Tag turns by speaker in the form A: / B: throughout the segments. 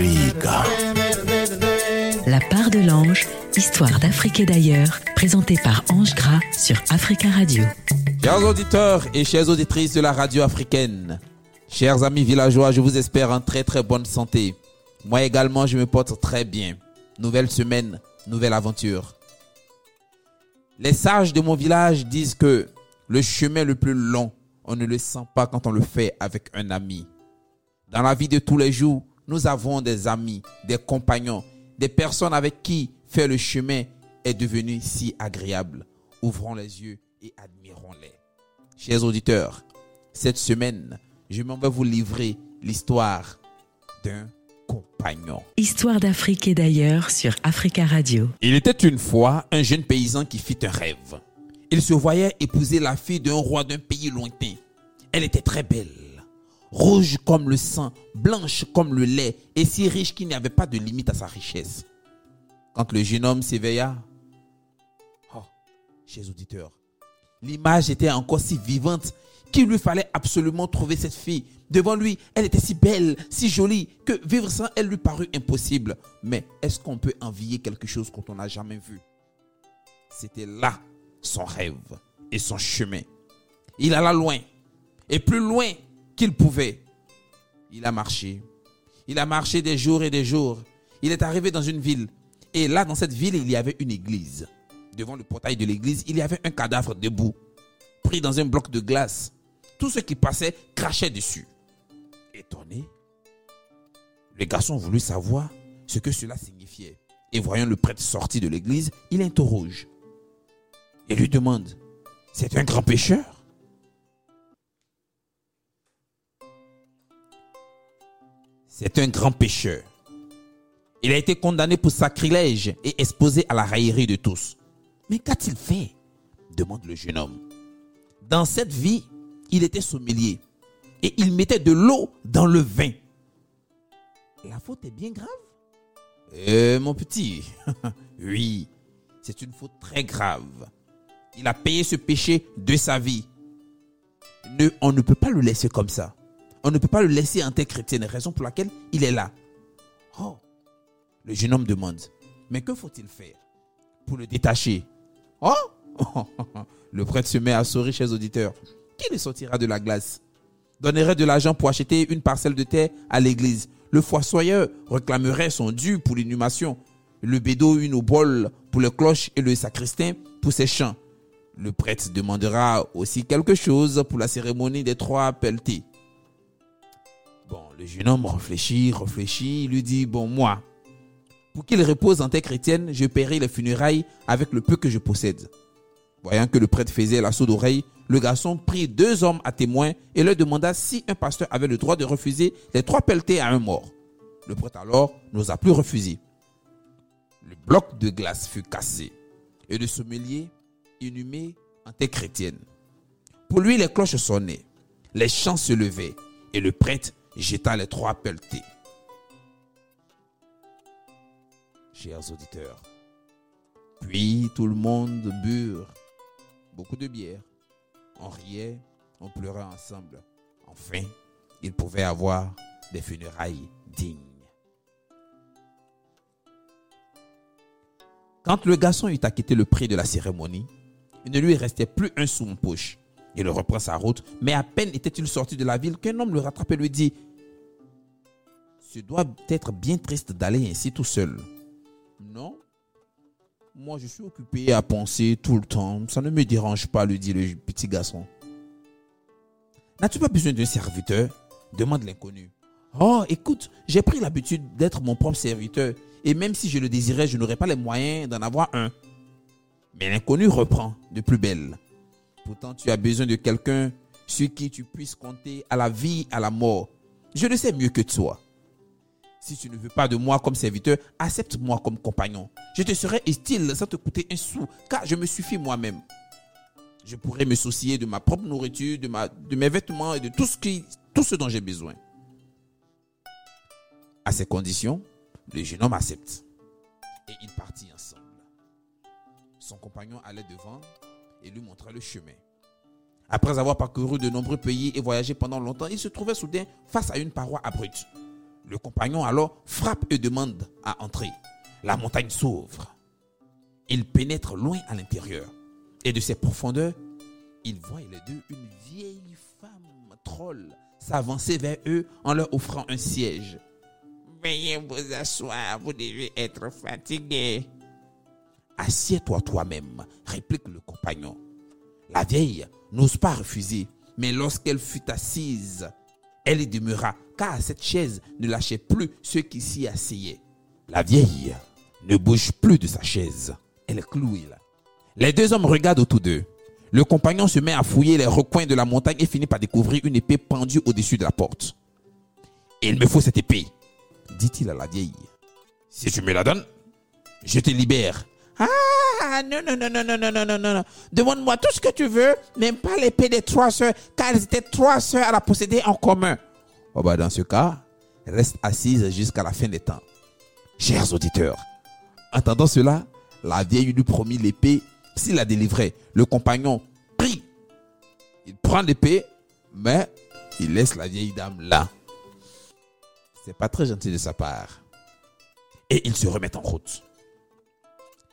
A: Africa.
B: La part de l'ange, histoire d'Afrique et d'ailleurs, présentée par Ange Gras sur Africa Radio.
C: Chers auditeurs et chères auditrices de la radio africaine, chers amis villageois, je vous espère en très très bonne santé. Moi également, je me porte très bien. Nouvelle semaine, nouvelle aventure. Les sages de mon village disent que le chemin le plus long, on ne le sent pas quand on le fait avec un ami. Dans la vie de tous les jours, nous avons des amis, des compagnons, des personnes avec qui faire le chemin est devenu si agréable. Ouvrons les yeux et admirons-les. Chers auditeurs, cette semaine, je m'en vais vous livrer l'histoire d'un compagnon.
B: Histoire d'Afrique et d'ailleurs sur Africa Radio.
C: Il était une fois un jeune paysan qui fit un rêve. Il se voyait épouser la fille d'un roi d'un pays lointain. Elle était très belle rouge comme le sang, blanche comme le lait, et si riche qu'il n'y avait pas de limite à sa richesse. Quand le jeune homme s'éveilla, oh, chers auditeurs, l'image était encore si vivante qu'il lui fallait absolument trouver cette fille. Devant lui, elle était si belle, si jolie, que vivre sans elle lui parut impossible. Mais est-ce qu'on peut envier quelque chose qu'on n'a jamais vu? C'était là son rêve et son chemin. Il alla loin, et plus loin qu'il pouvait. Il a marché. Il a marché des jours et des jours. Il est arrivé dans une ville. Et là, dans cette ville, il y avait une église. Devant le portail de l'église, il y avait un cadavre debout, pris dans un bloc de glace. Tout ce qui passait crachait dessus. Étonné, le garçon voulut savoir ce que cela signifiait. Et voyant le prêtre sorti de l'église, il interroge. Et lui demande, c'est un grand pécheur? C'est un grand pécheur. Il a été condamné pour sacrilège et exposé à la raillerie de tous. Mais qu'a-t-il fait? Demande le jeune homme. Dans cette vie, il était sommelier et il mettait de l'eau dans le vin. La faute est bien grave? Euh, Mon petit, oui, c'est une faute très grave. Il a payé ce péché de sa vie. On ne peut pas le laisser comme ça. On ne peut pas le laisser en terre chrétienne, raison pour laquelle il est là. Oh, le jeune homme demande, mais que faut-il faire pour le détacher? Oh, le prêtre se met à sourire chez les auditeurs. Qui le sortira de la glace? Donnerait de l'argent pour acheter une parcelle de terre à l'église. Le fossoyeur réclamerait son dû pour l'inhumation. Le bédot une obole pour les cloches et le sacristain pour ses chants. Le prêtre demandera aussi quelque chose pour la cérémonie des trois pelletés. Le jeune homme réfléchit, réfléchit, lui dit, bon, moi, pour qu'il repose en terre chrétienne, je paierai les funérailles avec le peu que je possède. Voyant que le prêtre faisait la sourde oreille, le garçon prit deux hommes à témoin et leur demanda si un pasteur avait le droit de refuser les trois pelletés à un mort. Le prêtre alors n'osa plus refuser. Le bloc de glace fut cassé et le sommelier inhumé en terre chrétienne. Pour lui, les cloches sonnaient, les chants se levaient et le prêtre jeta les trois pelletés. Chers auditeurs, puis tout le monde but beaucoup de bière. On riait, on pleurait ensemble. Enfin, ils pouvaient avoir des funérailles dignes. Quand le garçon eut acquitté le prix de la cérémonie, il ne lui restait plus un sou en poche. Il reprend sa route, mais à peine était-il sorti de la ville qu'un homme le rattrape et lui dit Ce doit être bien triste d'aller ainsi tout seul. Non Moi, je suis occupé à penser tout le temps. Ça ne me dérange pas, lui dit le petit garçon. N'as-tu pas besoin d'un serviteur? demande l'inconnu. Oh, écoute, j'ai pris l'habitude d'être mon propre serviteur. Et même si je le désirais, je n'aurais pas les moyens d'en avoir un. Mais l'inconnu reprend de plus belle. Pourtant, tu as besoin de quelqu'un sur qui tu puisses compter à la vie, à la mort. Je le sais mieux que toi. Si tu ne veux pas de moi comme serviteur, accepte-moi comme compagnon. Je te serai utile sans te coûter un sou, car je me suffis moi-même. Je pourrais me soucier de ma propre nourriture, de, ma, de mes vêtements et de tout ce, qui, tout ce dont j'ai besoin. À ces conditions, le jeune homme accepte. Et ils partirent ensemble. Son compagnon allait devant et lui montrait le chemin. Après avoir parcouru de nombreux pays et voyagé pendant longtemps, il se trouvait soudain face à une paroi abrupte. Le compagnon alors frappe et demande à entrer. La montagne s'ouvre. Il pénètre loin à l'intérieur. Et de ses profondeurs, il voit les deux une vieille femme troll s'avancer vers eux en leur offrant un siège. Veuillez vous asseoir, vous devez être fatigué. Assieds-toi toi-même, réplique le compagnon. La vieille n'ose pas refuser, mais lorsqu'elle fut assise, elle y demeura, car cette chaise ne lâchait plus ceux qui s'y asseyaient. La vieille ne bouge plus de sa chaise. Elle là. Les deux hommes regardent autour d'eux. Le compagnon se met à fouiller les recoins de la montagne et finit par découvrir une épée pendue au-dessus de la porte. Il me faut cette épée, dit-il à la vieille. Si tu me la donnes, je te libère. Ah, non, non, non, non, non, non, non, non, non. Demande-moi tout ce que tu veux, même pas l'épée des trois sœurs, car elles étaient trois sœurs à la posséder en commun. Oh bah dans ce cas, reste assise jusqu'à la fin des temps. Chers auditeurs, entendant cela, la vieille lui promit l'épée s'il la délivrait. Le compagnon prie. Il prend l'épée, mais il laisse la vieille dame là. C'est pas très gentil de sa part. Et ils se remettent en route.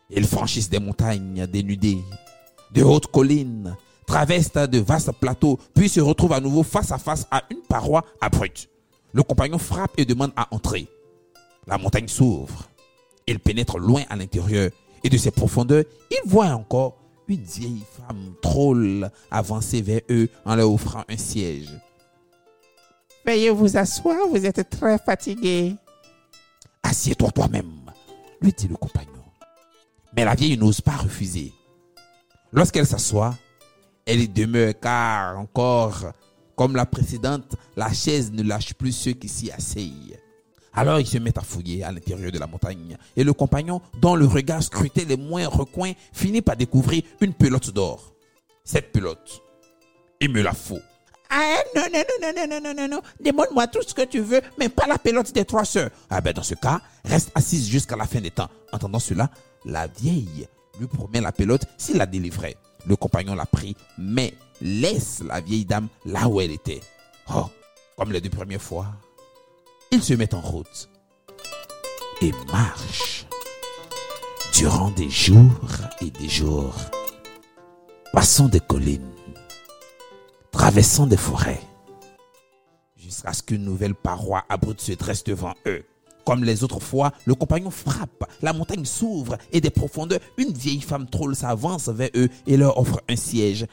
C: Ils franchissent des montagnes dénudées, de hautes collines, traversent de vastes plateaux, puis se retrouvent à nouveau face à face à une paroi abrupte. Le compagnon frappe et demande à entrer. La montagne s'ouvre. Il pénètre loin à l'intérieur et de ses profondeurs, il voit encore une vieille femme troll avancer vers eux en leur offrant un siège. Veuillez vous asseoir, vous êtes très fatigué. Assieds-toi toi-même, lui dit le compagnon. Mais la vieille n'ose pas refuser. Lorsqu'elle s'assoit, elle y demeure car encore, comme la précédente, la chaise ne lâche plus ceux qui s'y asseyent. Alors il se met à fouiller à l'intérieur de la montagne. Et le compagnon, dont le regard scrutait les moins recoins, finit par découvrir une pelote d'or. Cette pelote, il me la faut. Ah non, non, non, non, non, non, non, non. Demande-moi tout ce que tu veux, mais pas la pelote des trois sœurs. Ah ben dans ce cas, reste assise jusqu'à la fin des temps. Entendant cela, la vieille lui promet la pelote s'il la délivrait. Le compagnon l'a pris, mais laisse la vieille dame là où elle était. Oh, comme les deux premières fois, ils se mettent en route et marchent durant des jours et des jours, passant des collines, traversant des forêts, jusqu'à ce qu'une nouvelle paroi abrupte se dresse devant eux. Comme les autres fois, le compagnon frappe, la montagne s'ouvre et des profondeurs, une vieille femme troll s'avance vers eux et leur offre un siège.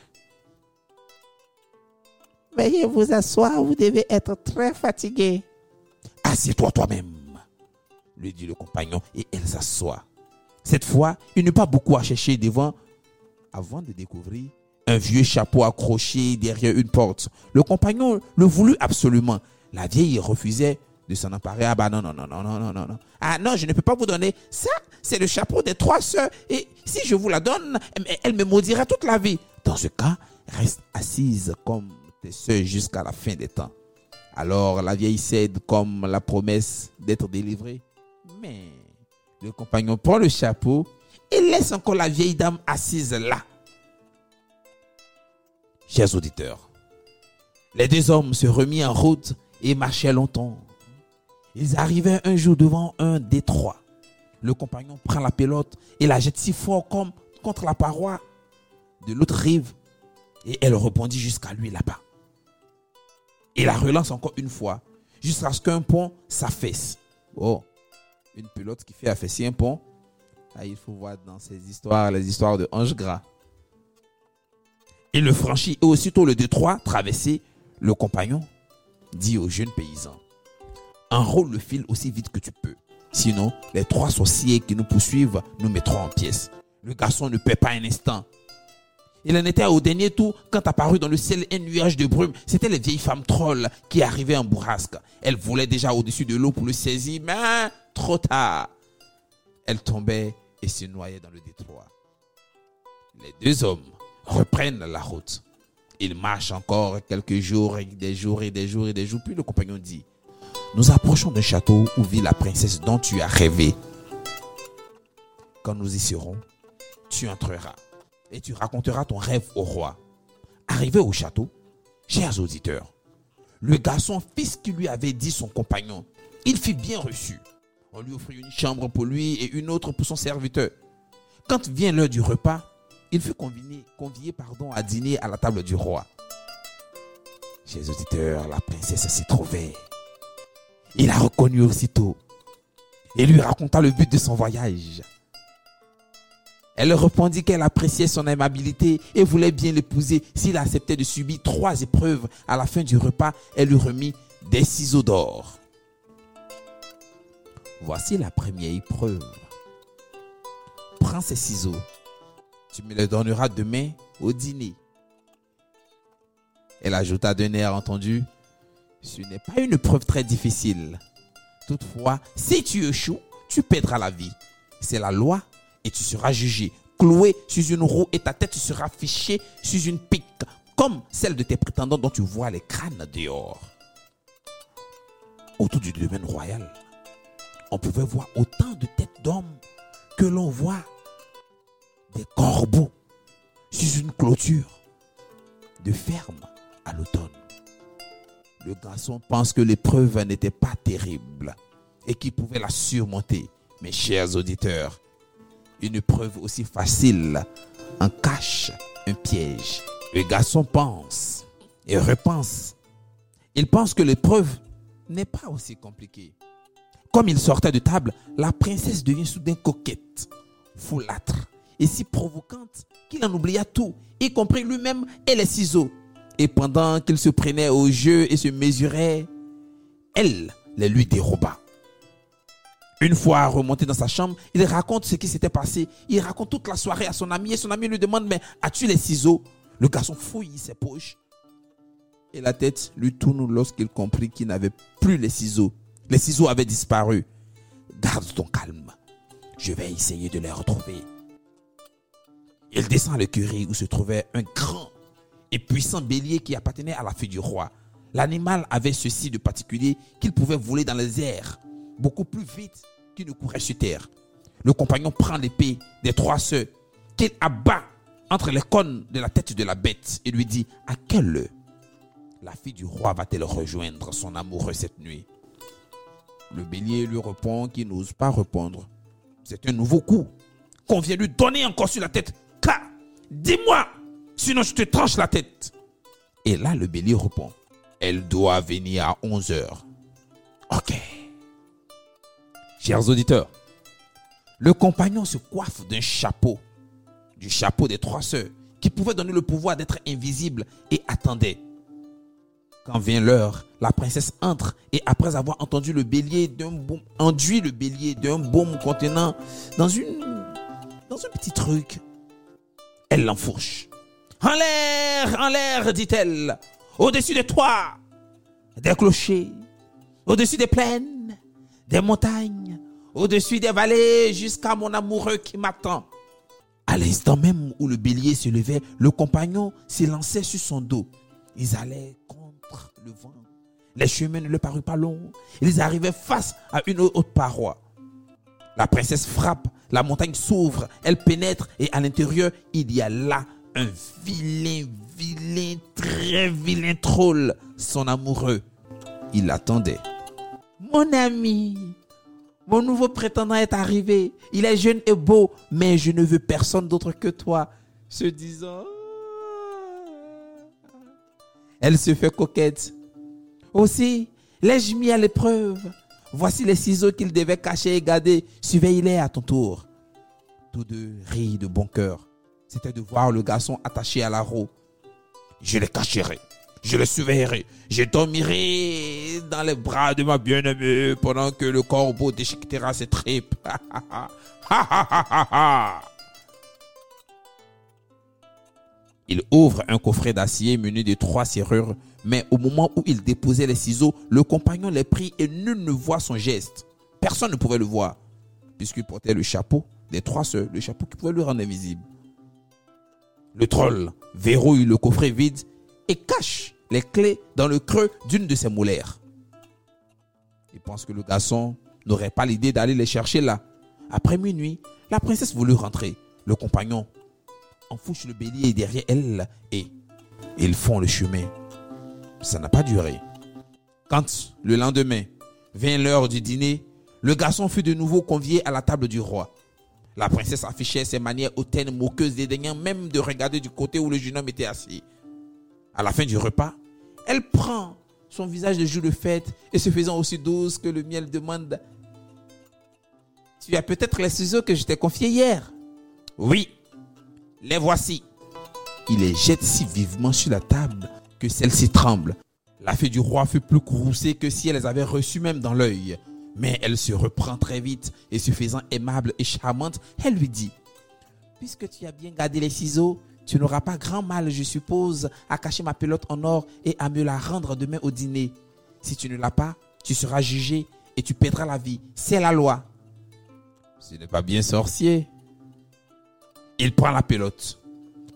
C: Veuillez vous asseoir, vous devez être très fatigué. Assieds-toi toi-même, lui dit le compagnon, et elle s'assoit. Cette fois, il n'eut pas beaucoup à chercher devant avant de découvrir un vieux chapeau accroché derrière une porte. Le compagnon le voulut absolument. La vieille refusait de s'en emparer. Ah bah non, non, non, non, non, non, non. Ah non, je ne peux pas vous donner. Ça, c'est le chapeau des trois sœurs. Et si je vous la donne, elle me maudira toute la vie. Dans ce cas, reste assise comme tes sœurs jusqu'à la fin des temps. Alors la vieille cède comme la promesse d'être délivrée. Mais le compagnon prend le chapeau et laisse encore la vieille dame assise là. Chers auditeurs, les deux hommes se remirent en route et marchaient longtemps. Ils arrivaient un jour devant un détroit. Le compagnon prend la pelote et la jette si fort comme contre la paroi de l'autre rive et elle rebondit jusqu'à lui là-bas. Il la relance encore une fois jusqu'à ce qu'un pont s'affaisse. Oh, une pelote qui fait affaisser un pont. Ah, il faut voir dans ces histoires, les histoires de Ange Gras. Il le franchit et aussitôt le détroit traversé, le compagnon dit au jeune paysan Enrôle le fil aussi vite que tu peux. Sinon, les trois sorciers qui nous poursuivent nous mettront en pièces. Le garçon ne paie pas un instant. Il en était au dernier tour quand apparut dans le ciel un nuage de brume. C'était les vieilles femmes trolls qui arrivaient en bourrasque. Elles volaient déjà au-dessus de l'eau pour le saisir, mais trop tard. Elles tombaient et se noyaient dans le détroit. Les deux hommes reprennent la route. Ils marchent encore quelques jours, et des jours et des jours et des jours. Puis le compagnon dit, nous approchons d'un château où vit la princesse dont tu as rêvé. Quand nous y serons, tu entreras et tu raconteras ton rêve au roi. Arrivé au château, chers auditeurs, le garçon fit ce qu'il lui avait dit son compagnon. Il fut bien reçu. On lui offrit une chambre pour lui et une autre pour son serviteur. Quand vient l'heure du repas, il fut convié, convié pardon, à dîner à la table du roi. Chers auditeurs, la princesse s'y trouvait. Il la reconnut aussitôt et lui raconta le but de son voyage. Elle répondit qu'elle appréciait son aimabilité et voulait bien l'épouser s'il acceptait de subir trois épreuves. À la fin du repas, elle lui remit des ciseaux d'or. Voici la première épreuve. Prends ces ciseaux. Tu me les donneras demain au dîner. Elle ajouta d'un air entendu, ce n'est pas une preuve très difficile. Toutefois, si tu échoues, tu perdras la vie. C'est la loi et tu seras jugé, cloué sur une roue et ta tête sera fichée sur une pique, comme celle de tes prétendants dont tu vois les crânes dehors. Autour du domaine royal, on pouvait voir autant de têtes d'hommes que l'on voit des corbeaux sur une clôture de ferme à l'automne. Le garçon pense que l'épreuve n'était pas terrible et qu'il pouvait la surmonter. Mes chers auditeurs, une preuve aussi facile en cache un piège. Le garçon pense et repense. Il pense que l'épreuve n'est pas aussi compliquée. Comme il sortait de table, la princesse devient soudain coquette, foulâtre et si provocante qu'il en oublia tout, y compris lui-même et les ciseaux. Et pendant qu'il se prenait au jeu et se mesurait, elle les lui déroba. Une fois remonté dans sa chambre, il raconte ce qui s'était passé. Il raconte toute la soirée à son ami et son ami lui demande Mais as-tu les ciseaux? Le garçon fouille ses poches et la tête lui tourne lorsqu'il comprit qu'il n'avait plus les ciseaux. Les ciseaux avaient disparu. Garde ton calme. Je vais essayer de les retrouver. Il descend à l'écurie où se trouvait un grand et puissant bélier qui appartenait à la fille du roi. L'animal avait ceci de particulier qu'il pouvait voler dans les airs beaucoup plus vite qu'il ne courait sur terre. Le compagnon prend l'épée des trois sœurs qu'il abat entre les cônes de la tête de la bête et lui dit À quelle heure la fille du roi va-t-elle rejoindre son amoureux cette nuit? Le bélier lui répond qu'il n'ose pas répondre. C'est un nouveau coup qu'on vient lui donner encore sur la tête. Dis-moi, sinon je te tranche la tête. Et là, le bélier répond Elle doit venir à 11 heures. Ok. Chers auditeurs, le compagnon se coiffe d'un chapeau, du chapeau des trois sœurs, qui pouvait donner le pouvoir d'être invisible et attendait. Quand vient l'heure, la princesse entre et après avoir entendu le bélier d'un bon, enduit le bélier d'un baume contenant dans une, dans un petit truc, elle l'enfourche. En l'air, en l'air, dit-elle, au-dessus de toi, des clochers, au-dessus des plaines, des montagnes, au-dessus des vallées, jusqu'à mon amoureux qui m'attend. À l'instant même où le bélier se levait, le compagnon s'élançait sur son dos. Ils allaient contre le vent. Les chemins ne leur parurent pas longs. Ils arrivaient face à une haute paroi. La princesse frappe, la montagne s'ouvre, elle pénètre et à l'intérieur, il y a là un vilain, vilain, très vilain troll, son amoureux. Il l'attendait. Mon ami, mon nouveau prétendant est arrivé. Il est jeune et beau, mais je ne veux personne d'autre que toi. Se disant, elle se fait coquette. Aussi, l'ai-je mis à l'épreuve? Voici les ciseaux qu'il devait cacher et garder. Surveille-les à ton tour. Tous deux rient de bon cœur. C'était de voir le garçon attaché à la roue. Je les cacherai. Je les surveillerai. Je dormirai dans les bras de ma bien-aimée pendant que le corbeau déchiquetera ses tripes. Il ouvre un coffret d'acier muni de trois serrures, mais au moment où il déposait les ciseaux, le compagnon les prit et nul ne voit son geste. Personne ne pouvait le voir, puisqu'il portait le chapeau des trois sœurs, le chapeau qui pouvait le rendre invisible. Le troll verrouille le coffret vide et cache les clés dans le creux d'une de ses molaires. Il pense que le garçon n'aurait pas l'idée d'aller les chercher là. Après minuit, la princesse voulut rentrer. Le compagnon enfouche le bélier derrière elle et ils font le chemin. Ça n'a pas duré. Quand le lendemain, Vint l'heure du dîner, le garçon fut de nouveau convié à la table du roi. La princesse affichait ses manières hautaines, moqueuses, dédaignant même de regarder du côté où le jeune homme était assis. À la fin du repas, elle prend son visage de jour de fête et se faisant aussi douce que le miel demande Tu as peut-être les ciseaux que je t'ai confiés hier Oui, les voici. Il les jette si vivement sur la table que celle-ci tremble. La fille du roi fut plus courroucée que si elle les avait reçues même dans l'œil. Mais elle se reprend très vite et se faisant aimable et charmante, elle lui dit Puisque tu as bien gardé les ciseaux, tu n'auras pas grand mal, je suppose, à cacher ma pelote en or et à me la rendre demain au dîner. Si tu ne l'as pas, tu seras jugé et tu perdras la vie. C'est la loi. Ce n'est pas bien sorcier. Il prend la pelote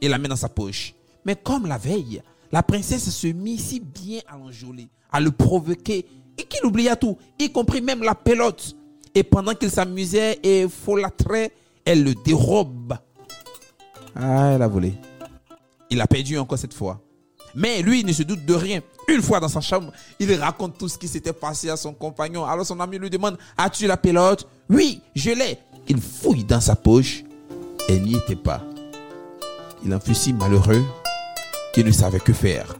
C: et la met dans sa poche. Mais comme la veille, la princesse se mit si bien à l'enjôler, à le provoquer, et qu'il oublia tout, y compris même la pelote. Et pendant qu'il s'amusait et folâtrait, elle le dérobe. Ah, elle a volé. Il a perdu encore cette fois. Mais lui, il ne se doute de rien. Une fois dans sa chambre, il raconte tout ce qui s'était passé à son compagnon. Alors son ami lui demande, as-tu la pelote? Oui, je l'ai. Il fouille dans sa poche. Elle n'y était pas. Il en fut si malheureux ne savait que faire.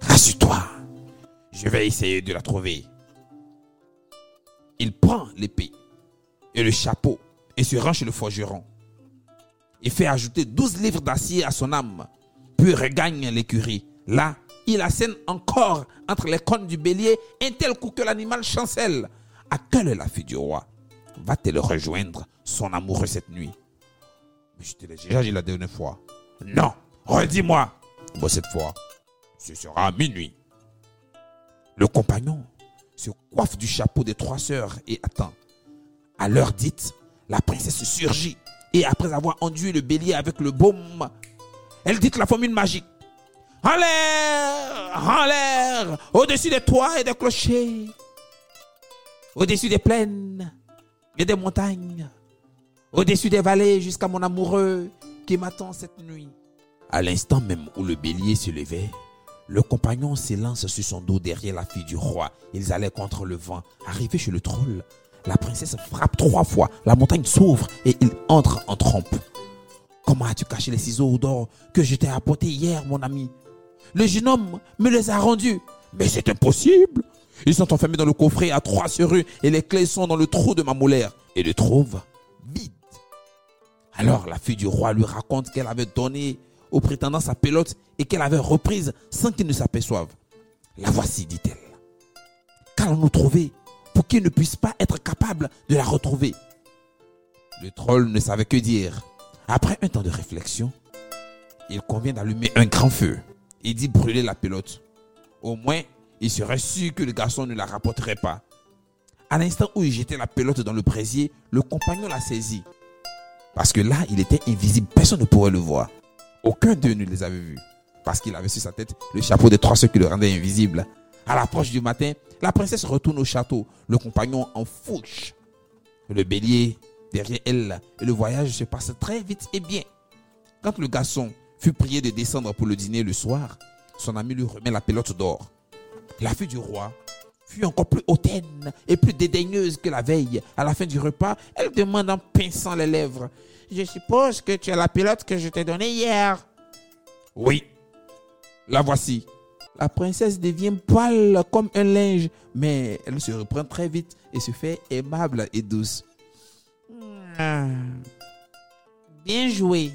C: Rassure-toi, je vais essayer de la trouver. Il prend l'épée et le chapeau et se rend chez le forgeron. Il fait ajouter 12 livres d'acier à son âme, puis regagne l'écurie. Là, il assène encore entre les cornes du bélier un tel coup que l'animal chancelle. À quelle la fille du roi? Va-t-elle rejoindre son amoureux cette nuit? Mais je te l'ai déjà dit la dernière fois. Non, redis-moi. Bon, cette fois, ce sera à minuit. Le compagnon se coiffe du chapeau des trois sœurs et attend. À l'heure dite, la princesse surgit et après avoir enduit le bélier avec le baume, elle dit la formule magique. En l'air, en l'air, au-dessus des toits et des clochers, au-dessus des plaines et des montagnes, au-dessus des vallées jusqu'à mon amoureux qui m'attend cette nuit. À l'instant même où le bélier se levait, le compagnon s'élance sur son dos derrière la fille du roi. Ils allaient contre le vent. Arrivé chez le troll, la princesse frappe trois fois. La montagne s'ouvre et il entre en trompe. Comment as-tu caché les ciseaux d'or que je t'ai apportés hier, mon ami? Le jeune homme me les a rendus. Mais c'est impossible. Ils sont enfermés dans le coffret à trois serrures et les clés sont dans le trou de ma molaire. Et le trouve vide. Alors la fille du roi lui raconte qu'elle avait donné prétendant sa pelote et qu'elle avait reprise sans qu'il ne s'aperçoive. La voici, dit-elle. Qu'allons-nous trouver pour qu'il ne puisse pas être capable de la retrouver? Le troll ne savait que dire. Après un temps de réflexion, il convient d'allumer un grand feu et d'y brûler la pelote. Au moins, il serait sûr que le garçon ne la rapporterait pas. À l'instant où il jetait la pelote dans le brasier, le compagnon la saisit. Parce que là, il était invisible, personne ne pourrait le voir. Aucun d'eux ne les avait vus. Parce qu'il avait sur sa tête le chapeau des trois ceux qui le rendaient invisible. À l'approche du matin, la princesse retourne au château. Le compagnon en fouche. Le bélier derrière elle. Et le voyage se passe très vite et bien. Quand le garçon fut prié de descendre pour le dîner le soir, son ami lui remet la pelote d'or. La fille du roi fut encore plus hautaine et plus dédaigneuse que la veille. À la fin du repas, elle demande en pinçant les lèvres Je suppose que tu as la pelote que je t'ai donnée hier. Oui, la voici. La princesse devient pâle comme un linge, mais elle se reprend très vite et se fait aimable et douce. Hmm. Bien joué.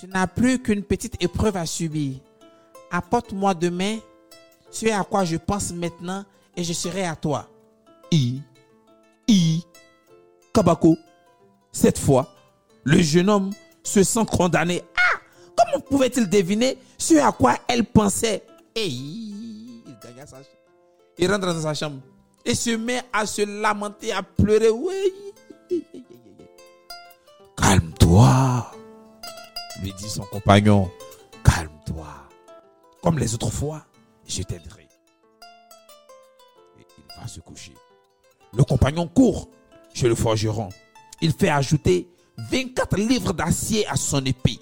C: Tu n'as plus qu'une petite épreuve à subir. Apporte-moi demain ce à quoi je pense maintenant et je serai à toi. I, I, Kabako. Cette fois, le jeune homme se sent condamné. Ah Comment pouvait-il deviner ce à quoi elle pensait? Et il rentre dans sa chambre et se met à se lamenter, à pleurer. Calme-toi, lui dit son compagnon. Calme-toi. Comme les autres fois, je t'aiderai. Et il va se coucher. Le compagnon court chez le forgeron. Il fait ajouter 24 livres d'acier à son épée.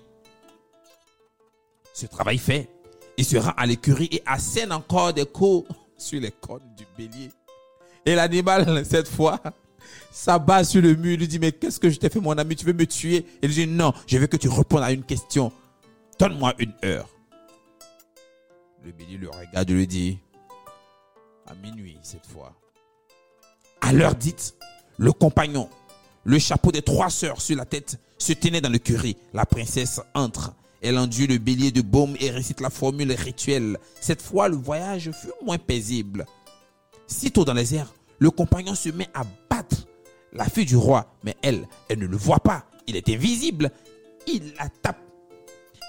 C: Ce travail fait, il se rend à l'écurie et assène encore des coups sur les cornes du bélier. Et l'animal, cette fois, s'abat sur le mur. Lui dit, mais qu'est-ce que je t'ai fait, mon ami? Tu veux me tuer? Il dit, non, je veux que tu répondes à une question. Donne-moi une heure. Le bélier le regarde et lui dit, à minuit cette fois. À l'heure dite, le compagnon, le chapeau des trois sœurs sur la tête, se tenait dans le curry. La princesse entre. Elle enduit le bélier de baume et récite la formule rituelle. Cette fois, le voyage fut moins paisible. Sitôt dans les airs, le compagnon se met à battre la fille du roi, mais elle, elle ne le voit pas. Il est invisible. Il la tape.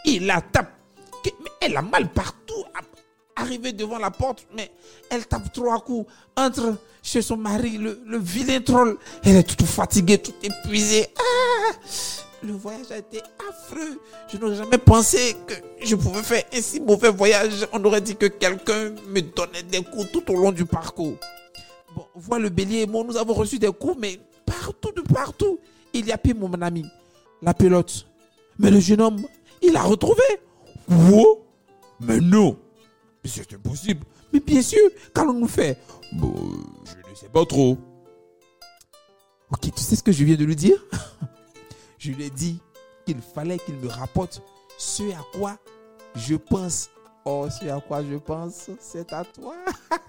C: Il la tape. Mais elle a mal partout. Arrivée devant la porte, mais elle tape trois coups. Entre chez son mari, le, vilain troll. Elle est toute fatiguée, toute épuisée. Ah le voyage a été affreux. Je n'aurais jamais pensé que je pouvais faire un si mauvais voyage. On aurait dit que quelqu'un me donnait des coups tout au long du parcours. Bon, voilà le bélier et moi, nous avons reçu des coups, mais partout, de partout. Il y a pire, mon ami, la pelote. Mais le jeune homme, il l'a retrouvé. Wow. Mais non. C'est impossible. Mais bien sûr, qu'allons-nous faire Bon, je ne sais pas trop. Ok, tu sais ce que je viens de lui dire? Je lui ai dit qu'il fallait qu'il me rapporte ce à quoi je pense. Oh, ce à quoi je pense, c'est à toi.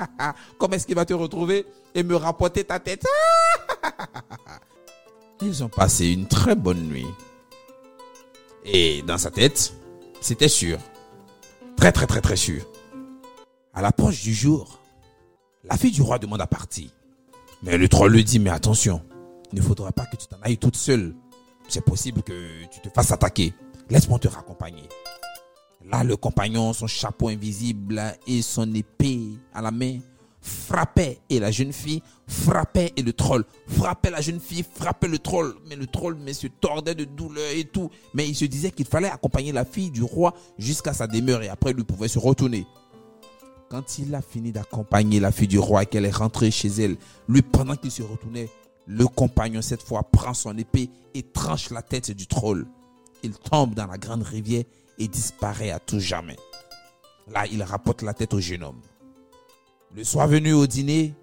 C: Comment est-ce qu'il va te retrouver et me rapporter ta tête? Ils ont passé une très bonne nuit. Et dans sa tête, c'était sûr. Très, très, très, très sûr. À l'approche du jour, la fille du roi demande à partir. Mais le troll lui dit, mais attention, il ne faudra pas que tu t'en ailles toute seule c'est possible que tu te fasses attaquer. Laisse-moi te raccompagner. Là, le compagnon, son chapeau invisible et son épée à la main, frappait et la jeune fille frappait et le troll frappait la jeune fille, frappait le troll. Mais le troll se tordait de douleur et tout. Mais il se disait qu'il fallait accompagner la fille du roi jusqu'à sa demeure et après lui pouvait se retourner. Quand il a fini d'accompagner la fille du roi et qu'elle est rentrée chez elle, lui pendant qu'il se retournait, le compagnon, cette fois, prend son épée et tranche la tête du troll. Il tombe dans la grande rivière et disparaît à tout jamais. Là, il rapporte la tête au jeune homme. Le soir venu au dîner,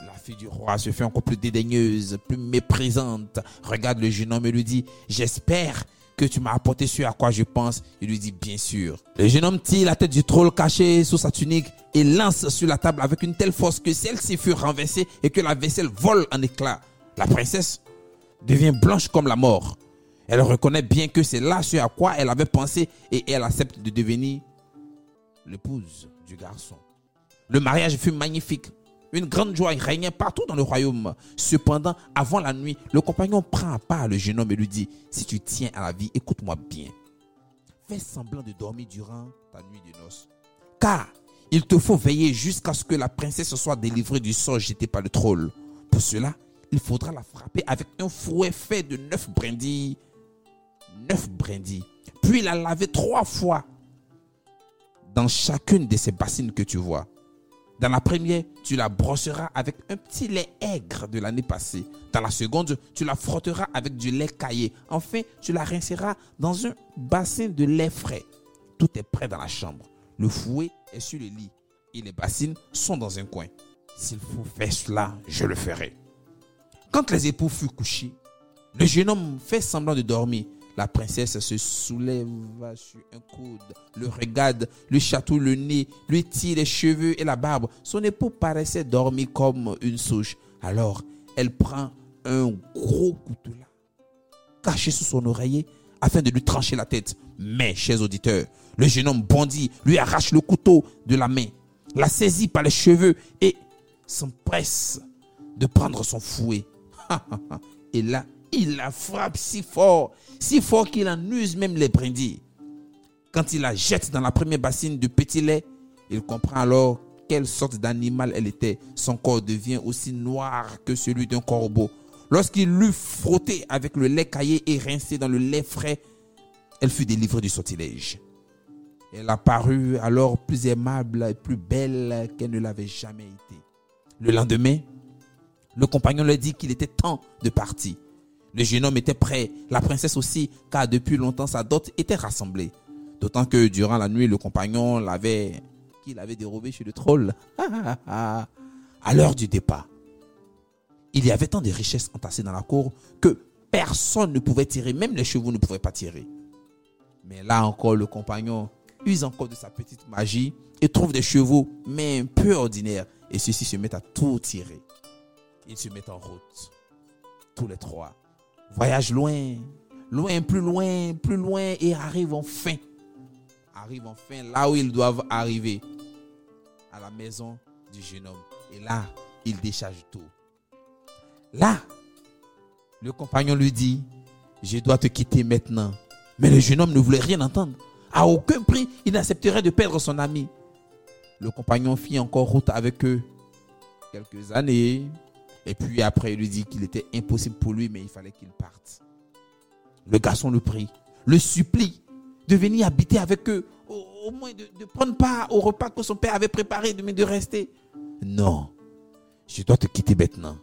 C: la fille du roi se fait encore plus dédaigneuse, plus méprisante, regarde le jeune homme et lui dit, j'espère que tu m'as apporté ce à quoi je pense. Il lui dit bien sûr. Le jeune homme tire la tête du troll caché sous sa tunique et lance sur la table avec une telle force que celle-ci fut renversée et que la vaisselle vole en éclats. La princesse devient blanche comme la mort. Elle reconnaît bien que c'est là ce à quoi elle avait pensé et elle accepte de devenir l'épouse du garçon. Le mariage fut magnifique. Une grande joie régnait partout dans le royaume. Cependant, avant la nuit, le compagnon prend à part le jeune homme et lui dit, si tu tiens à la vie, écoute-moi bien. Fais semblant de dormir durant ta nuit de noces. Car il te faut veiller jusqu'à ce que la princesse soit délivrée du sort jeté par le troll. Pour cela, il faudra la frapper avec un fouet fait de neuf brindilles. Neuf brindilles. Puis la laver trois fois dans chacune de ces bassines que tu vois. Dans la première, tu la brosseras avec un petit lait aigre de l'année passée. Dans la seconde, tu la frotteras avec du lait caillé. Enfin, tu la rinceras dans un bassin de lait frais. Tout est prêt dans la chambre. Le fouet est sur le lit et les bassines sont dans un coin. S'il faut faire cela, je le ferai. Quand les époux furent couchés, le jeune homme fait semblant de dormir la princesse se soulève sur un coude, le regarde, lui chatouille le nez, lui tire les cheveux et la barbe. Son époux paraissait dormir comme une souche. Alors, elle prend un gros couteau caché sous son oreiller, afin de lui trancher la tête. Mais, chers auditeurs, le jeune homme bondit, lui arrache le couteau de la main, la saisit par les cheveux et s'empresse de prendre son fouet. et là, il la frappe si fort, si fort qu'il en use même les brindilles. Quand il la jette dans la première bassine de petit lait, il comprend alors quelle sorte d'animal elle était. Son corps devient aussi noir que celui d'un corbeau. Lorsqu'il l'eut frotté avec le lait caillé et rincé dans le lait frais, elle fut délivrée du sortilège. Elle apparut alors plus aimable et plus belle qu'elle ne l'avait jamais été. Le lendemain, le compagnon lui dit qu'il était temps de partir. Le jeune homme était prêt, la princesse aussi, car depuis longtemps sa dot était rassemblée. D'autant que durant la nuit, le compagnon l'avait, qu'il avait dérobé chez le troll. à l'heure du départ, il y avait tant de richesses entassées dans la cour que personne ne pouvait tirer, même les chevaux ne pouvaient pas tirer. Mais là encore, le compagnon use encore de sa petite magie et trouve des chevaux, mais un peu ordinaires. Et ceux-ci se mettent à tout tirer. Ils se mettent en route. Tous les trois. Voyage loin, loin, plus loin, plus loin et arrivent enfin. Arrivent enfin là où ils doivent arriver. À la maison du jeune homme. Et là, ils déchargent tout. Là, le compagnon lui dit, je dois te quitter maintenant. Mais le jeune homme ne voulait rien entendre. À aucun prix, il n'accepterait de perdre son ami. Le compagnon fit encore route avec eux quelques années. Et puis après, il lui dit qu'il était impossible pour lui, mais il fallait qu'il parte. Le garçon le prie, le supplie de venir habiter avec eux, au, moins de, prendre part au repas que son père avait préparé, mais de rester. Non, je dois te quitter maintenant.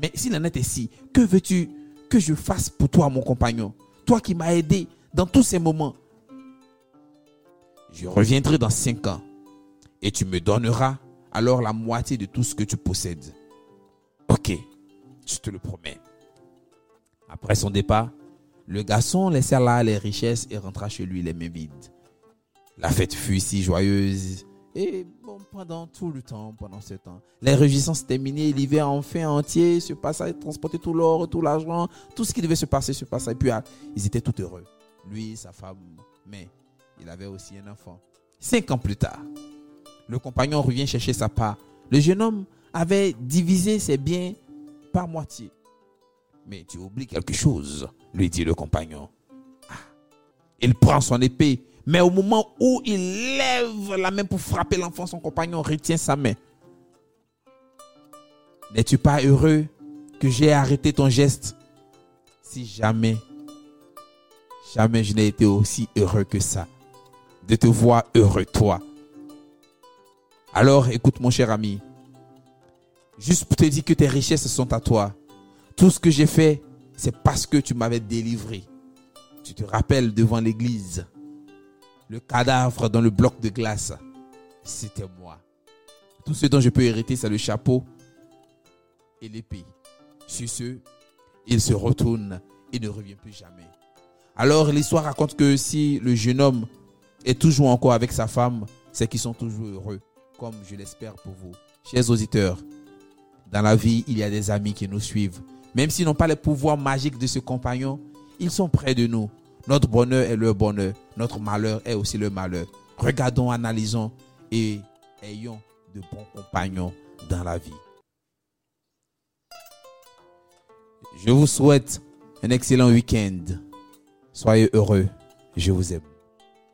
C: Mais s'il en est ainsi, que veux-tu que je fasse pour toi, mon compagnon? Toi qui m'as aidé dans tous ces moments. Je reviendrai dans cinq ans et tu me donneras alors la moitié de tout ce que tu possèdes. Ok, je te le promets. Après son départ, le garçon laissa là les richesses et rentra chez lui les mains vides. La fête fut si joyeuse et bon, pendant tout le temps, pendant ce temps, les réjouissances terminées, l'hiver enfin entier se passa, transporter tout l'or, tout l'argent, tout ce qui devait se passer se passa. Et puis, ah, ils étaient tout heureux. Lui, sa femme, mais il avait aussi un enfant. Cinq ans plus tard, le compagnon revient chercher sa part. Le jeune homme avait divisé ses biens par moitié. Mais tu oublies quelque chose, lui dit le compagnon. Ah. Il prend son épée mais au moment où il lève la main pour frapper l'enfant, son compagnon retient sa main. N'es-tu pas heureux que j'ai arrêté ton geste? Si jamais, jamais je n'ai été aussi heureux que ça, de te voir heureux, toi. Alors écoute mon cher ami, juste pour te dire que tes richesses sont à toi. Tout ce que j'ai fait, c'est parce que tu m'avais délivré. Tu te rappelles devant l'église le cadavre dans le bloc de glace, c'était moi. Tout ce dont je peux hériter, c'est le chapeau et l'épée. Sur ce, il se retourne et ne revient plus jamais. Alors l'histoire raconte que si le jeune homme est toujours encore avec sa femme, c'est qu'ils sont toujours heureux, comme je l'espère pour vous. Chers auditeurs, dans la vie, il y a des amis qui nous suivent. Même s'ils n'ont pas les pouvoirs magiques de ce compagnon, ils sont près de nous. Notre bonheur est leur bonheur. Notre malheur est aussi le malheur. Regardons, analysons et ayons de bons compagnons dans la vie. Je vous souhaite un excellent week-end. Soyez heureux. Je vous aime.